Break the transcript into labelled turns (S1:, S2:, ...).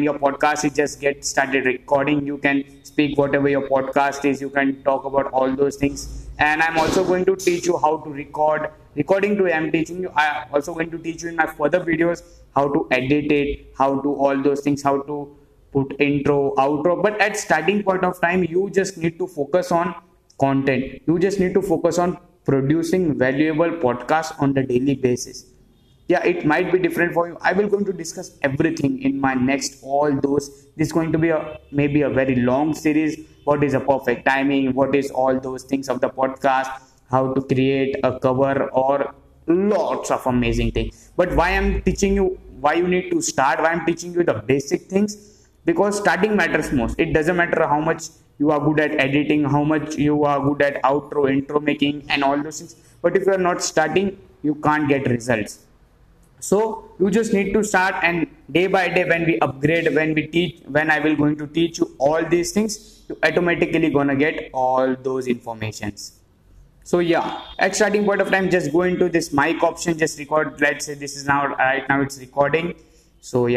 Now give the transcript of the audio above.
S1: your podcast is just get started recording you can speak whatever your podcast is you can talk about all those things. And i'm also going to teach you how to record. Recording to i'm teaching you i'm also going to teach you in my further videos how to edit it how to all those things how to put intro outro. But at starting point of time you just need to focus on content. You just need to focus on producing valuable podcasts on the daily basis yeah it might be different for you. I will going to discuss everything in my next all those. This is going to be a maybe a very long series. What is a perfect timing? What is all those things of the podcast? How to create a cover or lots of amazing things. But why i'm teaching you why you need to start why i'm teaching you the basic things? Because starting matters most. It doesn't matter how much you are good at editing how much you are good at outro intro making and all those things. But if you are not starting you can't get results so you just need to start and day by day when we upgrade when we teach when i will going to teach you all these things you automatically gonna get all those informations. So yeah at starting point of time just go into this mic option just record. Let's say this is now right now it's recording. So yeah